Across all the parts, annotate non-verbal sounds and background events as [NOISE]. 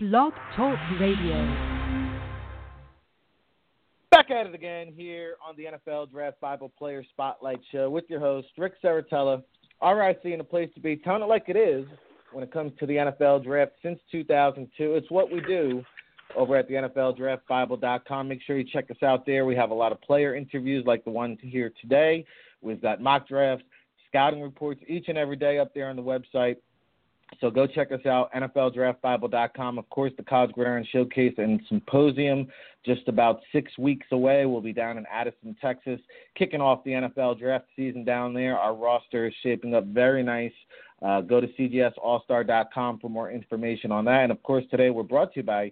Blog Talk Radio. Back at it again here on the NFL Draft Bible Player Spotlight Show with your host, Ric Serritella, RIC and a place to be. Telling it like it is when it comes to the NFL Draft since 2002. It's what we do over at the NFLDraftBible.com. Make sure you check us out there. We have a lot of player interviews like the one here today. We've got mock drafts, scouting reports each and every day up there on the website. So go check us out, NFLDraftBible.com. Of course, the College Gridiron Showcase and Symposium just about six weeks away. We'll be down in Addison, Texas, kicking off the NFL draft season down there. Our roster is shaping up very nice. Uh, go to cgsallstar.com for more information on that. And of course, today we're brought to you by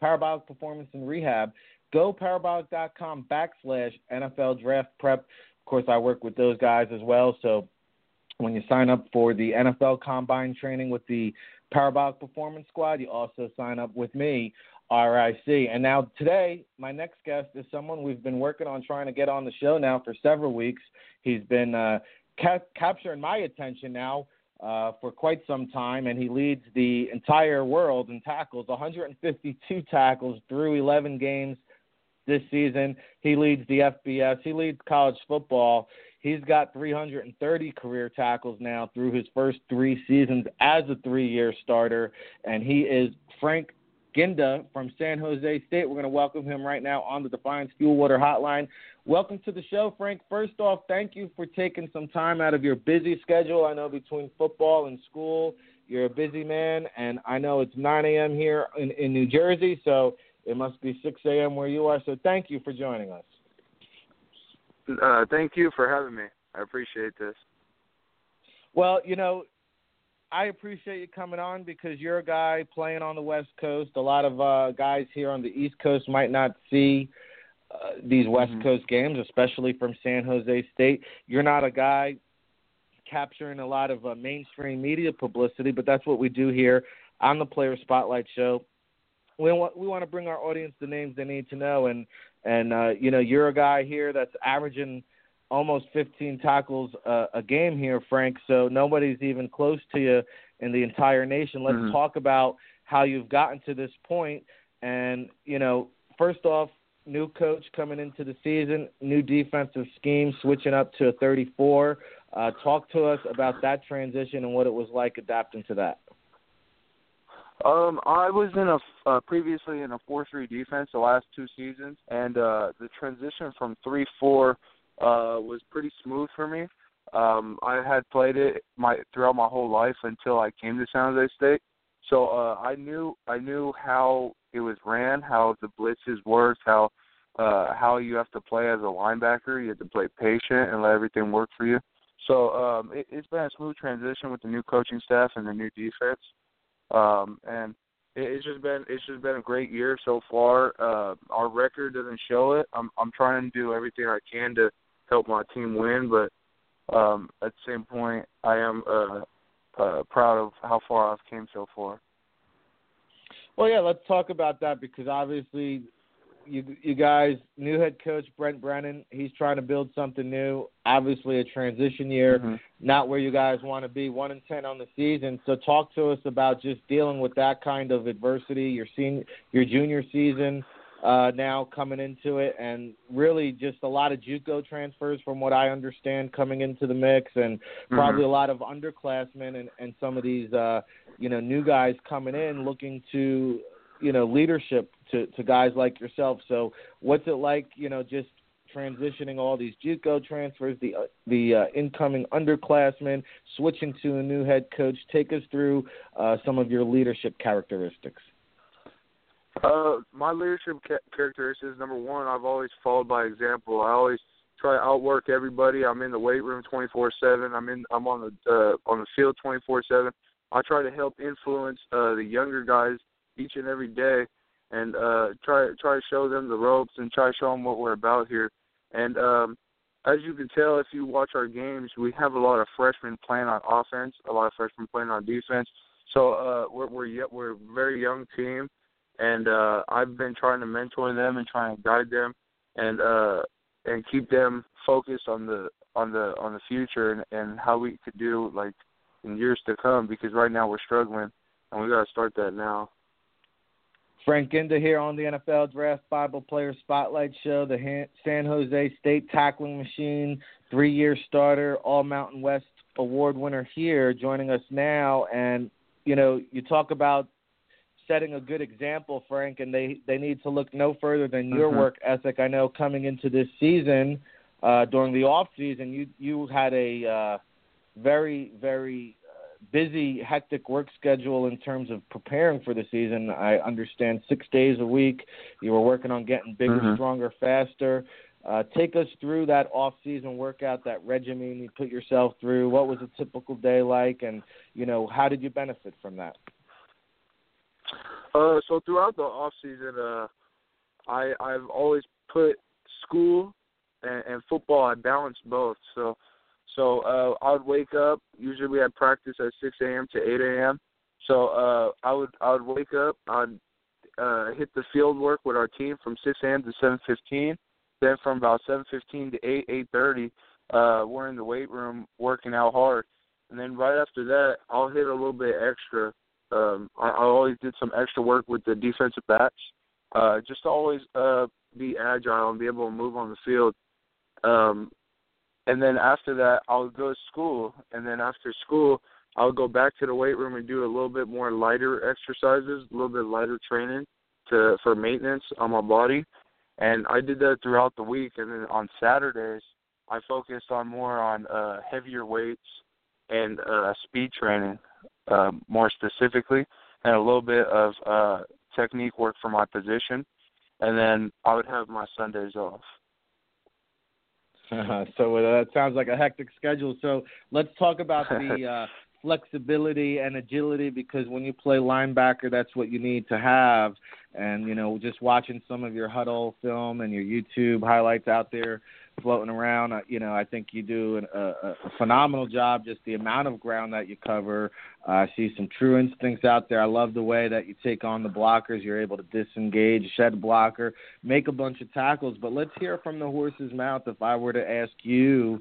Parabolic Performance and Rehab. Go parabolic.com backslash NFL Draft Prep. Of course, I work with those guys as well. So when you sign up for the NFL Combine training with the Parabolic Performance Squad, you also sign up with me, RIC. And now today, my next guest is someone we've been working on trying to get on the show now for several weeks. He's been uh, ca- capturing my attention now uh, for quite some time, and he leads the entire world in tackles 152 tackles through 11 games this season. He leads the FBS, he leads college football. He's got 330 career tackles now through his first three seasons as a three year starter, and he is Frank Ginda from San Jose State. We're going to welcome him right now on the Defiance Fuel Water Hotline. Welcome to the show, Frank. First off, thank you for taking some time out of your busy schedule. I know between football and school, you're a busy man, and I know it's 9 a.m. here in, in New Jersey, so it must be 6 a.m. where you are. So thank you for joining us. Uh, thank you for having me. I appreciate this. Well, you know, I appreciate you coming on because you're a guy playing on the West Coast. A lot of uh, guys here on the East Coast might not see uh, these West mm-hmm. Coast games, especially from San Jose State. You're not a guy capturing a lot of uh, mainstream media publicity, but that's what we do here on the Player Spotlight Show. We want we want to bring our audience the names they need to know, and and uh, you know you're a guy here that's averaging almost 15 tackles uh, a game here, Frank. So nobody's even close to you in the entire nation. Let's mm-hmm. talk about how you've gotten to this point. And you know, first off, new coach coming into the season, new defensive scheme, switching up to a 34. Uh, talk to us about that transition and what it was like adapting to that. Um, I was in a uh, previously in a four-three defense the last two seasons, and uh, the transition from three-four uh, was pretty smooth for me. Um, I had played it my throughout my whole life until I came to San Jose State, so uh, I knew I knew how it was ran, how the blitzes worked, how uh, how you have to play as a linebacker. You have to play patient and let everything work for you. So um, it, it's been a smooth transition with the new coaching staff and the new defense. Um, and it, it's just been it's just been a great year so far. Uh, our record doesn't show it. I'm I'm trying to do everything I can to help my team win, but um, at the same point, I am uh, uh, proud of how far I've came so far. Well, yeah, let's talk about that because obviously you you guys, new head coach Brent Brennan, he's trying to build something new. Obviously, a transition year, mm-hmm. not where you guys want to be. One and ten on the season. So, talk to us about just dealing with that kind of adversity. Your senior, your junior season uh, now coming into it, and really just a lot of JUCO transfers, from what I understand, coming into the mix, and mm-hmm. probably a lot of underclassmen and and some of these uh, you know new guys coming in looking to you know leadership to to guys like yourself. So what's it like, you know, just transitioning all these JUCO transfers, the uh, the uh, incoming underclassmen, switching to a new head coach. Take us through uh, some of your leadership characteristics. Uh, my leadership ca- characteristics. Number one, I've always followed by example. I always try to outwork everybody. I'm in the weight room 24/7. I'm in. I'm on the uh, on the field 24/7. I try to help influence uh, the younger guys each and every day, and uh, try try to show them the ropes and try to show them what we're about here. And um, as you can tell, if you watch our games, we have a lot of freshmen playing on offense, a lot of freshmen playing on defense. So uh, we're we're we're a very young team, and uh, I've been trying to mentor them and trying to guide them, and uh, and keep them focused on the on the on the future and, and how we could do like in years to come. Because right now we're struggling, and we got to start that now. Frank Ginda here on the NFL Draft Bible Player Spotlight Show, the San Jose State tackling machine, three year starter, All Mountain West award winner here, joining us now. And, you know, you talk about setting a good example, Frank, and they, they need to look no further than your Mhm. work ethic. I know coming into this season, uh, during the off season, you, you had a uh, very, very busy, hectic work schedule in terms of preparing for the season. I understand six days a week. You were working on getting bigger, Mhm. stronger, faster. Uh, take us through that off-season workout, that regimen you put yourself through. What was a typical day like, and you know how did you benefit from that? Uh, so throughout the off season, uh, I I've always put school and, and football. I balanced both. So so uh, I would wake up. Usually we had practice at 6 a.m. to 8 a.m. So uh, I would I would wake up. I'd uh, hit the field work with our team from 6 a.m. to 7:15. Then from about 7:15 to 8 8:30, uh, we're in the weight room working out hard. And then right after that, I'll hit a little bit extra. Um, I, I always did some extra work with the defensive backs, uh, just to always uh, be agile and be able to move on the field. Um, and then after that, I'll go to school, and then after school, I'll go back to the weight room and do a little bit more lighter exercises, a little bit lighter training to for maintenance on my body. And I did that throughout the week, and then on Saturdays, I focused on more on uh, heavier weights and uh, speed training, uh, more specifically, and a little bit of uh, technique work for my position. And then I would have my Sundays off. So uh, that sounds like a hectic schedule. So let's talk about the [LAUGHS] uh, flexibility and agility because when you play linebacker, that's what you need to have. And you know, just watching some of your Hudl film and your YouTube highlights out there floating around, uh, you know, I think you do an, a, a phenomenal job. Just the amount of ground that you cover. Uh, I see some true instincts out there. I love the way that you take on the blockers. You're able to disengage, shed blocker, make a bunch of tackles. But let's hear from the horse's mouth. If I were to ask you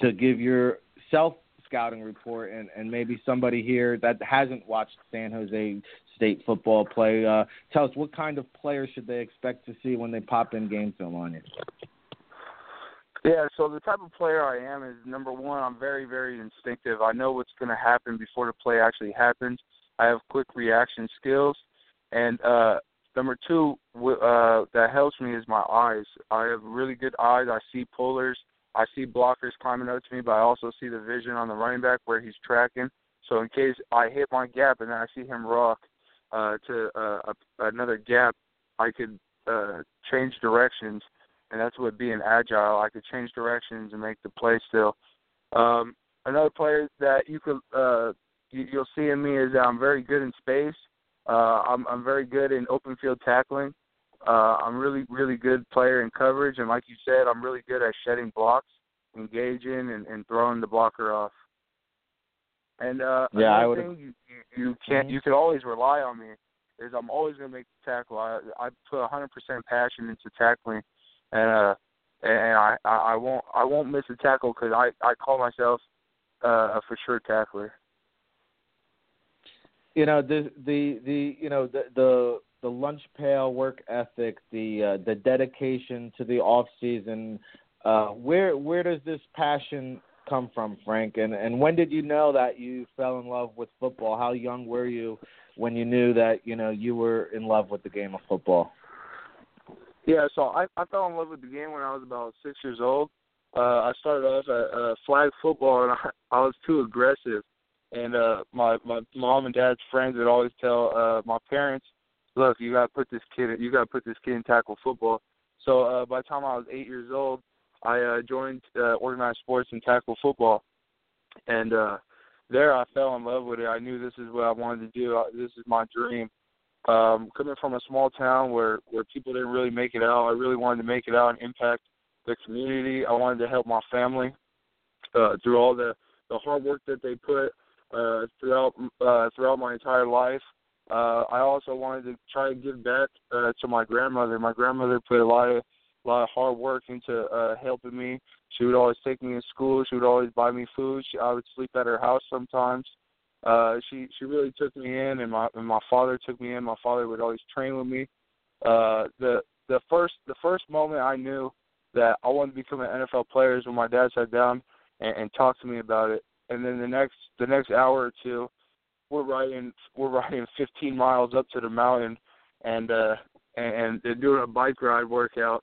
to give your self scouting report and, and maybe somebody here that hasn't watched San Jose State football play, uh, tell us what kind of players should they expect to see when they pop in game film on you? Yeah, so the type of player I am is number one, I'm very, very instinctive. I know what's going to happen before the play actually happens. I have quick reaction skills, and uh, number two, uh, that helps me is my eyes. I have really good eyes. I see pullers. I see blockers climbing up to me, but I also see the vision on the running back where he's tracking. So in case I hit my gap and then I see him rock uh, to uh, a, another gap, I could uh, change directions and that's what being agile. I could change directions and make the play still. Um, another player that you could uh, you, you'll see in me is that I'm very good in space. Uh, I'm, I'm very good in open field tackling. Uh, I'm really really good player in coverage, and like you said, I'm really good at shedding blocks, engaging, and, and throwing the blocker off. And uh, yeah, I would. You, you, you can't mm-hmm. you can always rely on me is I'm always going to make the tackle. I I put 100% passion into tackling and uh and I I won't I won't miss a tackle because I I call myself uh, a for sure tackler. You know the the the you know the the the lunch pail work ethic, the uh, the dedication to the off season. Uh, where where does this passion come from, Frank? And and when did you know that you fell in love with football? How young were you when you knew that you know you were in love with the game of football? Yeah, so I I fell in love with the game when I was about six years old. Uh, I started off at uh, flag football, and [LAUGHS] I, I was too aggressive. And uh, my my mom and dad's friends would always tell uh, my parents, "Look, you gotta put this kid, you gotta put this kid in tackle football." So uh, by the time I was eight years old, I uh, joined uh, organized sports and tackle football, and uh, there I fell in love with it. I knew this is what I wanted to do. This is my dream um, coming from a small town where where people didn't really make it out, I really wanted to make it out and impact the community. I wanted to help my family uh, through all the the hard work that they put uh, throughout uh, throughout my entire life. Uh, I also wanted to try to give back uh, to my grandmother. My grandmother put a lot of a lot of hard work into uh, helping me. She would always take me to school. She would always buy me food. She, I would sleep at her house sometimes. Uh she she really took me in and my and my father took me in. My father would always train with me. Uh the the first the first moment i knew that i wanted to become an nfl player is when my dad sat down and, and talked to me about it. And then the next the next hour or two we're riding we're riding [LAUGHS] fifteen miles up to the mountain and uh and, and doing a bike ride workout.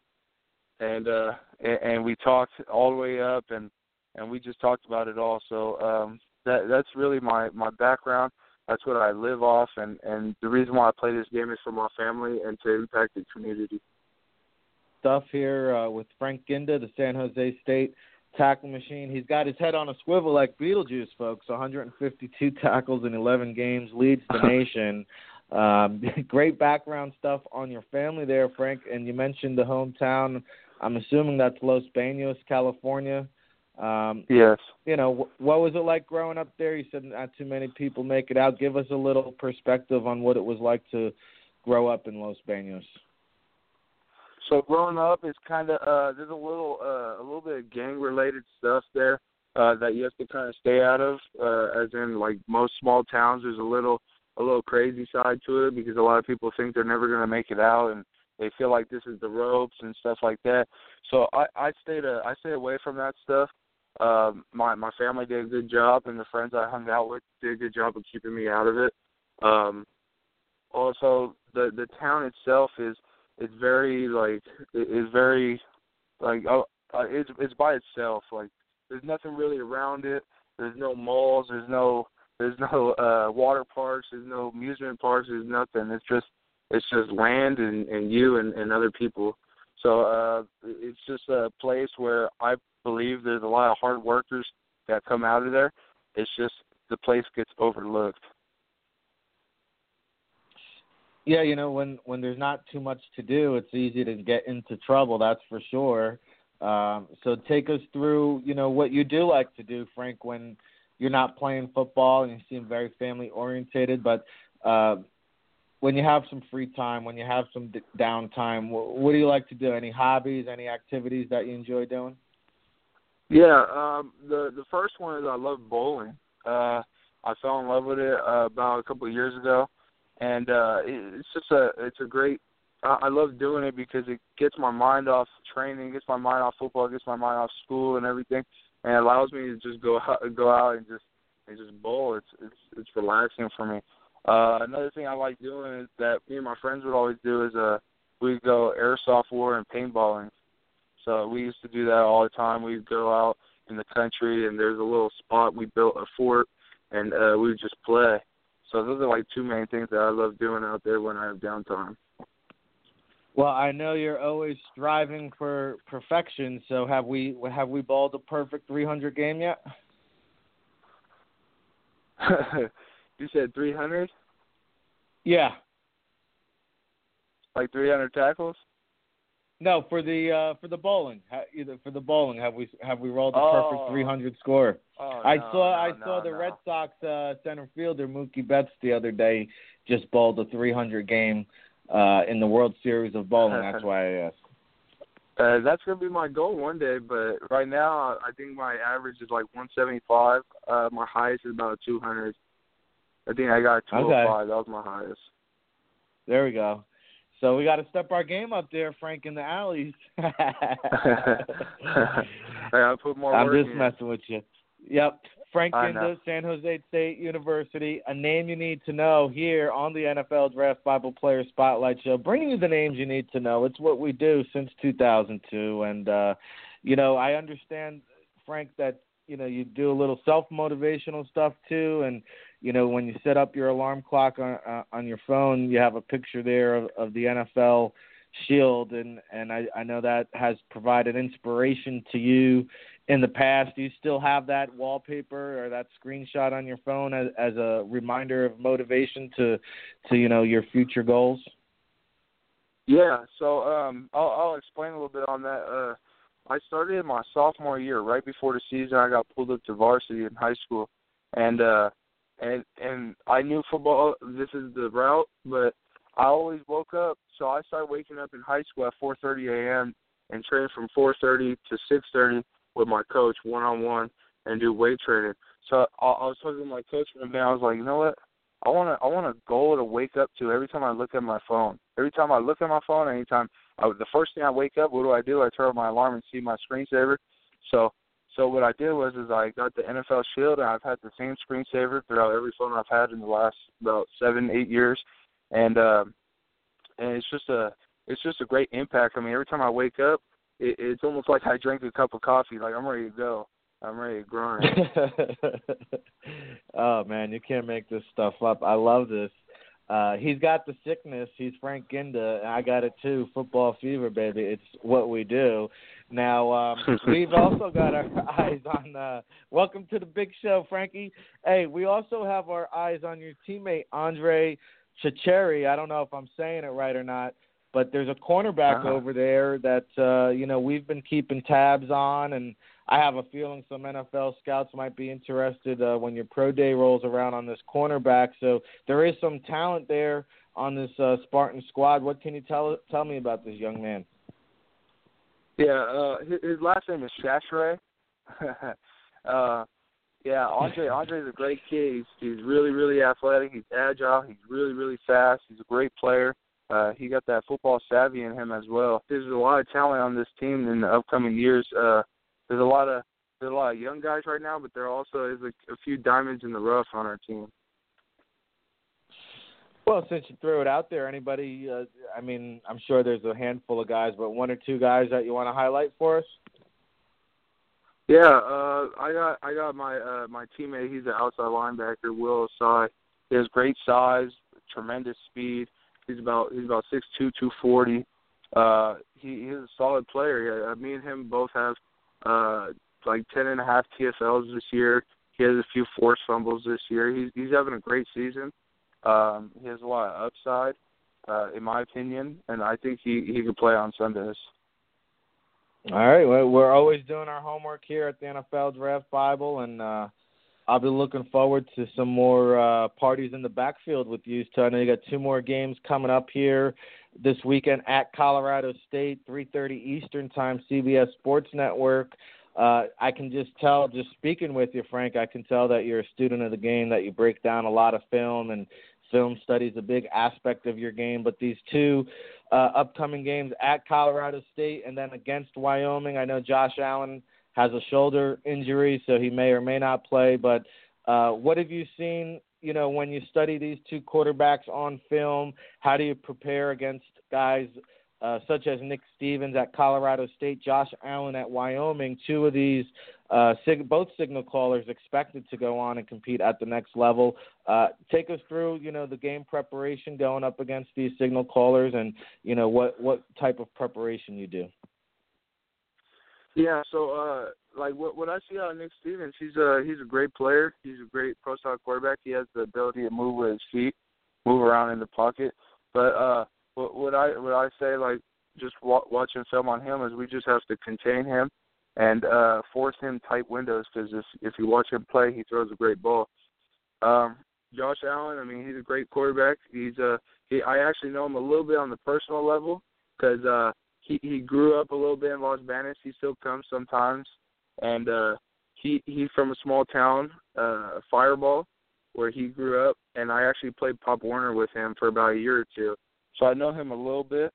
And uh and, and we talked all the way up and and we just talked about it all. So um that that's really my my background. That's what I live off, and and the reason why I play this game is for my family and to impact the community. Stuff here uh, with Frank Ginda, the San Jose State tackle machine. He's got his head on a swivel like Beetlejuice, folks. 152 tackles in 11 games, leads the [LAUGHS] nation. Um, [LAUGHS] great background stuff on your family there, Frank. And you mentioned the hometown. I'm assuming that's Los Banos, California. Um, yes. You know, what was it like growing up there? You said not too many people make it out. Give us a little perspective on what it was like to grow up in Los Banos. So growing up is kind of uh, there's a little uh, a little bit of gang related stuff there uh, that you have to kind of stay out of. Uh, as in, like most small towns, there's a little a little crazy side to it because a lot of people think they're never going to make it out and they feel like this is the ropes and stuff like that. So I I stayed uh, I stayed away from that stuff um, my my family did a good job, and the friends I hung out with did a good job of keeping me out of it. Um, also, the the town itself is is very like is very like oh, uh, it's it's by itself. Like there's nothing really around it. There's no malls. There's no there's no uh water parks. There's no amusement parks. There's nothing. It's just it's just land and and you and and other people. So uh it's just a place where I believe there's a lot of hard workers that come out of there. It's just the place gets overlooked. Yeah, you know, when when there's not too much to do, it's easy to get into trouble. That's for sure. Um, so take us through, you know, what you do like to do, Frank, when you're not playing football and you seem very family orientated. But uh, when you have some free time, when you have some d- downtime, what, what do you like to do? Any hobbies, any activities that you enjoy doing? Yeah, um, the the first one is I love bowling. Uh, I fell in love with it uh, about a couple of years ago, and uh, it, it's just a it's a great. I, I love doing it because it gets my mind off training, gets my mind off football, gets my mind off school and everything, and it allows me to just go out, [LAUGHS] go out and just and just bowl. It's it's it's relaxing for me. Uh, another thing I like doing is that me and my friends would always do is uh we go airsoft war and paintballing. So we used to do that all the time. We'd go out in the country, and there's a little spot we built a fort, and uh, we would just play. So those are like two main things that I love doing out there when I have downtime. Well, I know you're always striving for perfection. So have we have we balled a perfect 300 game yet? [LAUGHS] you said 300? Yeah. Like 300 tackles? No, for the uh for the bowling. Either for the bowling, have we have we rolled a oh. perfect 300 score? Oh, I no, saw no, I no, saw the no. Red Sox uh center fielder Mookie Betts the other day just bowled a 300 game uh in the World Series of bowling. That's [LAUGHS] why I asked. Uh, that's gonna be my goal one day, but right now I think my average is like 175. Uh, my highest is about 200. I think I got 205. Okay. That was my highest. There we go. So we got to step our game up there, Frank, in the alleys. [LAUGHS] hey, I put more I'm just in. messing with you. Yep. Frank know. San Jose State University, a name you need to know here on the NFL Draft Bible Player Spotlight Show, bringing you the names you need to know. It's what we do since 2002, and uh, you know I understand, Frank, that you know you do a little self motivational stuff too, and you know when you set up your alarm clock on uh, on your phone, you have a picture there of, of the NFL shield, and and I, I know that has provided inspiration to you in the past. Do you still have that wallpaper or that screenshot on your phone as, as a reminder of motivation to to you know your future goals? Yeah, so um, I'll, I'll explain a little bit on that. Uh, I started in my sophomore year, right before the season. I got pulled up to varsity in high school, and uh, and and I knew football. This is the route, but I always woke up. So I started waking up in high school at 4:30 a.m. and trained from 4:30 to 6:30 with my coach one on one and do weight training. So I, I was talking to my coach one day. I was like, you know what? I want to I want a goal to wake up to every time I look at my phone. Every time I look at my phone, anytime I, the first thing I wake up, what do I do? I turn on my alarm and see my screensaver. So so what I did was is I got the NFL Shield and I've had the same screensaver throughout every phone I've had in the last about seven eight years, and um, and it's just a it's just a great impact. I mean, every time I wake up, it, it's almost like I drank a cup of coffee. Like I'm ready to go. I'm ready to grind. [LAUGHS] oh man, you can't make this stuff up. I love this. Uh, he's got the sickness. He's Frank Ginda, and I got it too. Football fever, baby. It's what we do. Now um, [LAUGHS] we've also got our [LAUGHS] eyes on. Uh, welcome to the big show, Frankie. Hey, we also have our eyes on your teammate Andre Chachere. I don't know if I'm saying it right or not, but there's a cornerback uh-huh. over there that uh, you know we've been keeping tabs on, and I have a feeling some NFL scouts might be interested uh, when your pro day rolls around on this cornerback. So there is some talent there on this uh, Spartan squad. What can you tell tell me about this young man? Yeah, uh, his, last name is Chachere. [LAUGHS] uh, yeah, Andre Andre's a great kid. He's, he's really really athletic. He's agile. He's really really fast. He's a great player. Uh, he got that football savvy in him as well. There's a lot of talent on this team in the upcoming years. Uh, there's a lot of there's a lot of young guys right now, but there also is a, a few diamonds in the rough on our team. Well, since you threw it out there, anybody? Uh, I mean, I'm sure there's a handful of guys, but one or two guys that you want to highlight for us. Yeah, uh, I got I got my uh, my teammate. He's an outside linebacker, Will Osai. He has great size, tremendous speed. He's about he's about six two, two forty. Uh, he he's a solid player. Yeah, me and him both have uh, like ten and a half TFLs this year. He has a few forced fumbles this year. He's he's having a great season. Um, he has a lot of upside, uh, in my opinion, and I think he he could play on Sundays. All right, well, we're always doing our homework here at the NFL Draft Bible, and uh, I'll be looking forward to some more uh, parties in the backfield with you. So I know you got two more games coming up here this weekend at Colorado State, 3:30 Eastern Time, CBS Sports Network. Uh, I can just tell, just speaking with you, Frank, I can tell that you're a student of the game, that you break down a lot of film, and film study is a big aspect of your game. But these two uh, upcoming games at Colorado State and then against Wyoming, I know Josh Allen has a shoulder injury, so he may or may not play. But uh, what have you seen you know, when you study these two quarterbacks on film, how do you prepare against guys uh, such as Nick Stevens at Colorado State, Josh Allen at Wyoming, two of these uh, sig- both signal callers expected to go on and compete at the next level. Uh, take us through, you know, the game preparation going up against these signal callers, and you know what what type of preparation you do. Yeah, so uh like what what I see out of Nick Stevens, he's a he's a great player. He's a great pro style quarterback. He has the ability to move with his feet, move around in the pocket. But uh what what I what I say like just wa- watching film on him is we just have to contain him and uh force him tight windows because if if you watch him play, he throws a great ball. Um Josh Allen, I mean, he's a great quarterback. He's uh he I actually know him a little bit on the personal level because uh he he grew up a little bit in Los Banos. He still comes sometimes, and uh, he he's from a small town, uh, Firebaugh, where he grew up. And I actually played Pop Warner with him for about a year or two, so I know him a little bit.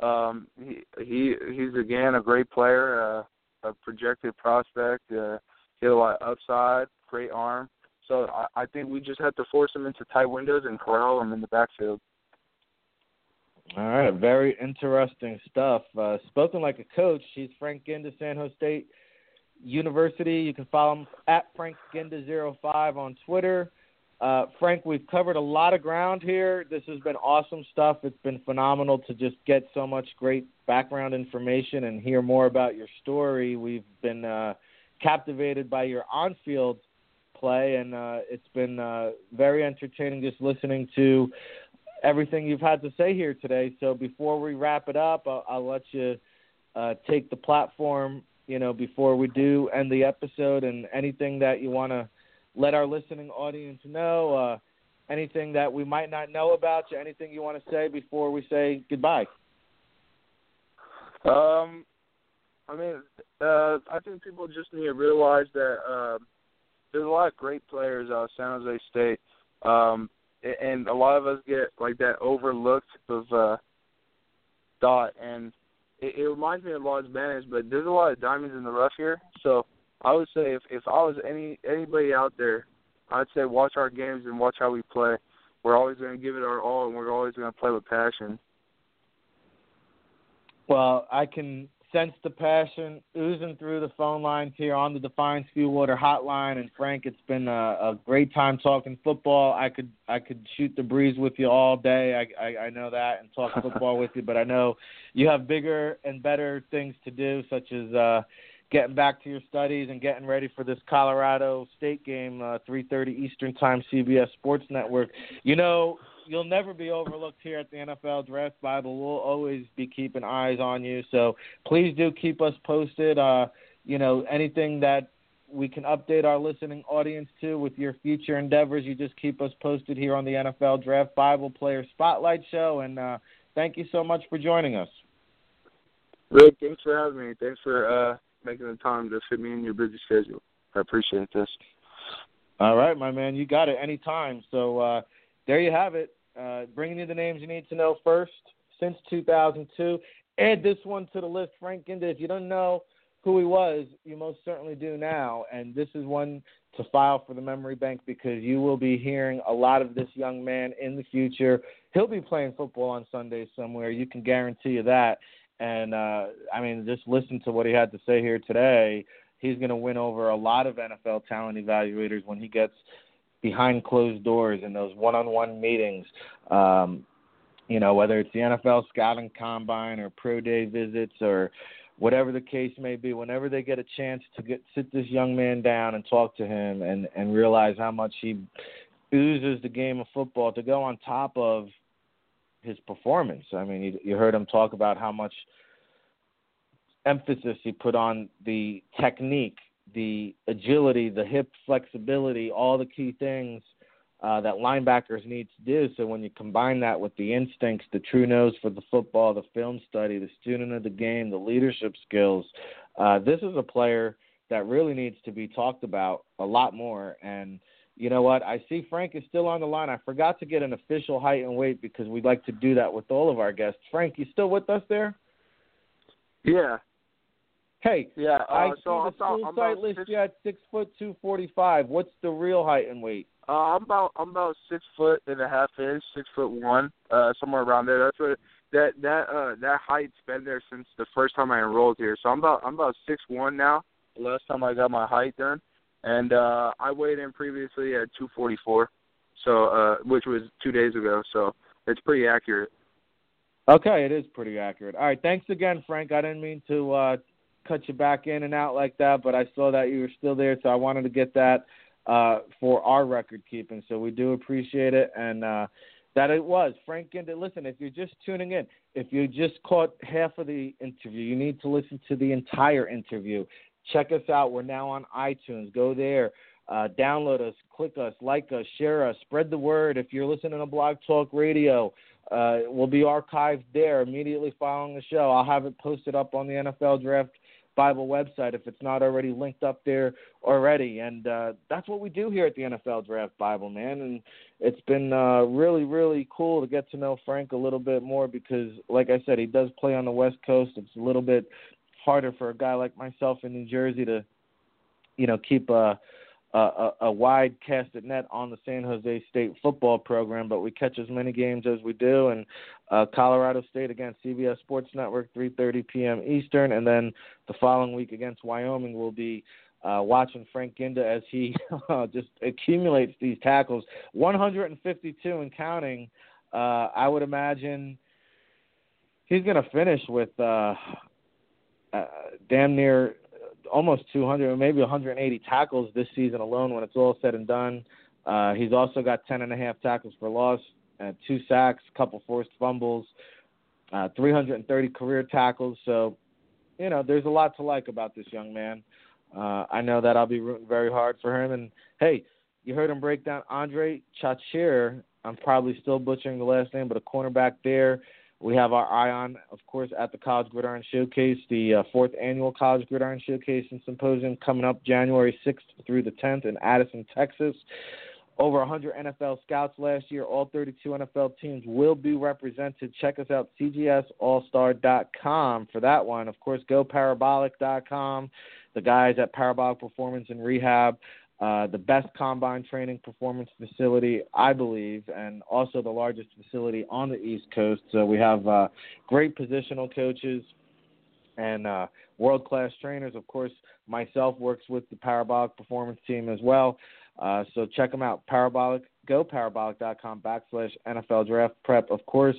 Um, he he he's again a great player, uh, a projected prospect. Uh, he had a lot of upside, great arm. So I, I think we just have to force him into tight windows and corral him in the backfield. All right, very interesting stuff. Uh, spoken like a coach, he's Frank Ginda, San Jose State University. You can follow him at Frank Ginda05 on Twitter. Uh, Frank, we've covered a lot of ground here. This has been awesome stuff. It's been phenomenal to just get so much great background information and hear more about your story. We've been uh, captivated by your on-field play, and uh, it's been uh, very entertaining just listening to everything you've had to say here today. So before we wrap it up, I'll, I'll let you uh, take the platform. You know, before we do end the episode, and anything that you want to let our listening audience know, uh, anything that we might not know about you, anything you want to say before we say goodbye. Um, I mean, uh, I think people just need to realize that uh, there's a lot of great players out of San Jose State, um, and a lot of us get like that overlooked of uh, dot, and it, it reminds me of Los Banos, but there's a lot of diamonds in the rough here. So I would say if if I was any anybody out there, I'd say watch our games and watch how we play. We're always going to give it our all, and we're always going to play with passion. Well, I can sense the passion oozing through the phone lines here on the Defiance Fuel Water Hotline. And Frank, it's been a, a great time talking football. I could I could shoot the breeze with you all day. I I, I know that and talk [LAUGHS] football with you, but I know you have bigger and better things to do, such as uh, getting back to your studies and getting ready for this Colorado State game, uh, 3:30 Eastern Time, CBS Sports Network. You know, you'll never be overlooked here at the NFL Draft Bible. We'll always be keeping eyes on you. So please do keep us posted. Uh, you know, anything that we can update our listening audience to with your future endeavors, you just keep us posted here on the NFL Draft Bible Player Spotlight Show. And uh, thank you so much for joining us. Ric, thanks for having me. Thanks for uh, making the time to fit me in your busy schedule. I appreciate this. All right, my man, you got it anytime. So uh, there you have it uh, bringing you the names you need to know first since 2002. Add this one to the list, Frank Ginda. If you don't know who he was, you most certainly do now. And this is one to file for the memory bank because you will be hearing a lot of this young man in the future. He'll be playing football on Sundays somewhere. You can guarantee you that. And uh, I mean, just listen to what he had to say here today. He's going to win over a lot of NFL talent evaluators when he gets behind closed doors in those one-on-one meetings. Um, you know, whether it's the NFL scouting combine or pro day visits or whatever the case may be, whenever they get a chance to get sit this young man down and talk to him and and realize how much he oozes the game of football to go on top of his performance. I mean, you, you heard him talk about how much emphasis he put on the technique the agility, the hip flexibility, all the key things uh, that linebackers need to do. So when you combine that with the instincts, the true nose for the football, the film study, the student of the game, the leadership skills, uh, this is a player that really needs to be talked about a lot more. And you know what? I see Frank is still on the line. I forgot to get an official height and weight because we'd like to do that with all of our guests. Frank, you still with us there? Yeah, Hey, yeah, uh, I so see the I'm school about, site list you at six foot two forty five. What's the real height and weight? Uh, I'm about I'm about six foot and a half inch, six foot one, uh, somewhere around there. That's what that that uh that height's been there since the first time I enrolled here. So I'm about I'm about six one now. The last time I got my height done, and uh I weighed in previously at two forty four, so uh which was two days ago. So it's pretty accurate. Okay, it is pretty accurate. All right, thanks again, Frank. I didn't mean to uh cut you back in and out like that, but I saw that you were still there, so I wanted to get that uh, for our record keeping. So we do appreciate it, and uh, that it was Frank Ginda. Listen, if you're just tuning in, if you just caught half of the interview, you need to listen to the entire interview. Check us out. We're now on iTunes. Go there. Uh, download us, click us, like us, share us, spread the word. If you're listening to Blog Talk Radio, uh, we'll be archived there immediately following the show. I'll have it posted up on the NFL Draft Bible website if it's not already linked up there already. And uh, that's what we do here at the NFL Draft Bible, man. And it's been uh, really, really cool to get to know Frank a little bit more because, like I said, he does play on the West Coast. It's a little bit harder for a guy like myself in New Jersey to, you know, keep a a, wide casted net on the San Jose State football program, but we catch as many games as we do. And uh, Colorado State against CBS Sports Network, 3:30 p.m. Eastern, and then the following week against Wyoming, we'll be uh, watching Frank Ginda as he [LAUGHS] uh, just accumulates these tackles, 152 and counting. Uh, I would imagine he's going to finish with uh, damn near almost 200, maybe 180 tackles this season alone when it's all said and done. Uh, he's also got 10 and a half tackles for loss, uh, two sacks, couple forced fumbles, uh, 330 career tackles. So, you know, there's a lot to like about this young man. Uh, I know that I'll be rooting very hard for him. And hey, you heard him break down Andre Chachere. I'm probably still butchering the last name, but a cornerback there we have our eye on, of course, at the College Gridiron Showcase, the uh, fourth annual College Gridiron Showcase and Symposium coming up January 6th through the 10th in Addison, Texas. Over 100 NFL scouts last year. All 32 NFL teams will be represented. Check us out, cgsallstar.com for that one. Of course, goparabolic.com. The guys at Parabolic Performance and Rehab uh, the best combine training performance facility, I believe, and also the largest facility on the East Coast. So we have uh, great positional coaches and uh, world class trainers. Of course, myself works with the Parabolic Performance team as well. Uh, so check them out. Parabolic, go parabolic.com backslash NFL Draft Prep. Of course,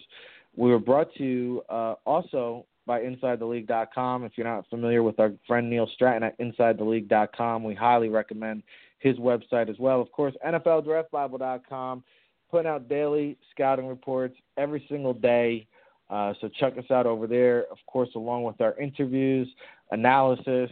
we were brought to you uh, also by InsideTheLeague.com. If you're not familiar with our friend Neil Stratton at InsideTheLeague.com, we highly recommend his website as well. Of course, NFLDraftBible.com, putting out daily scouting reports every single day. Uh, so check us out over there. Of course, along with our interviews, analysis,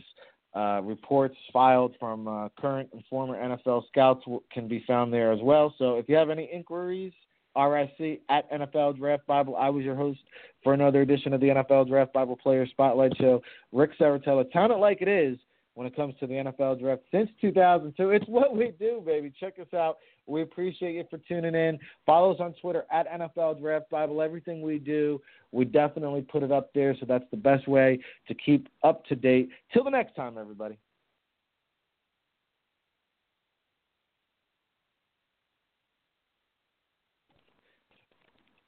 uh, reports filed from uh, current and former NFL scouts can be found there as well. So if you have any inquiries, RIC at NFL Draft Bible. I was your host for another edition of the NFL Draft Bible Player Spotlight Show. Ric Serritella, It Like It Is when it comes to the NFL draft since 2002. It's what we do, baby. Check us out. We appreciate you for tuning in. Follow us on Twitter at NFL Draft Bible. Everything we do, we definitely put it up there. So that's the best way to keep up to date. Till the next time, everybody.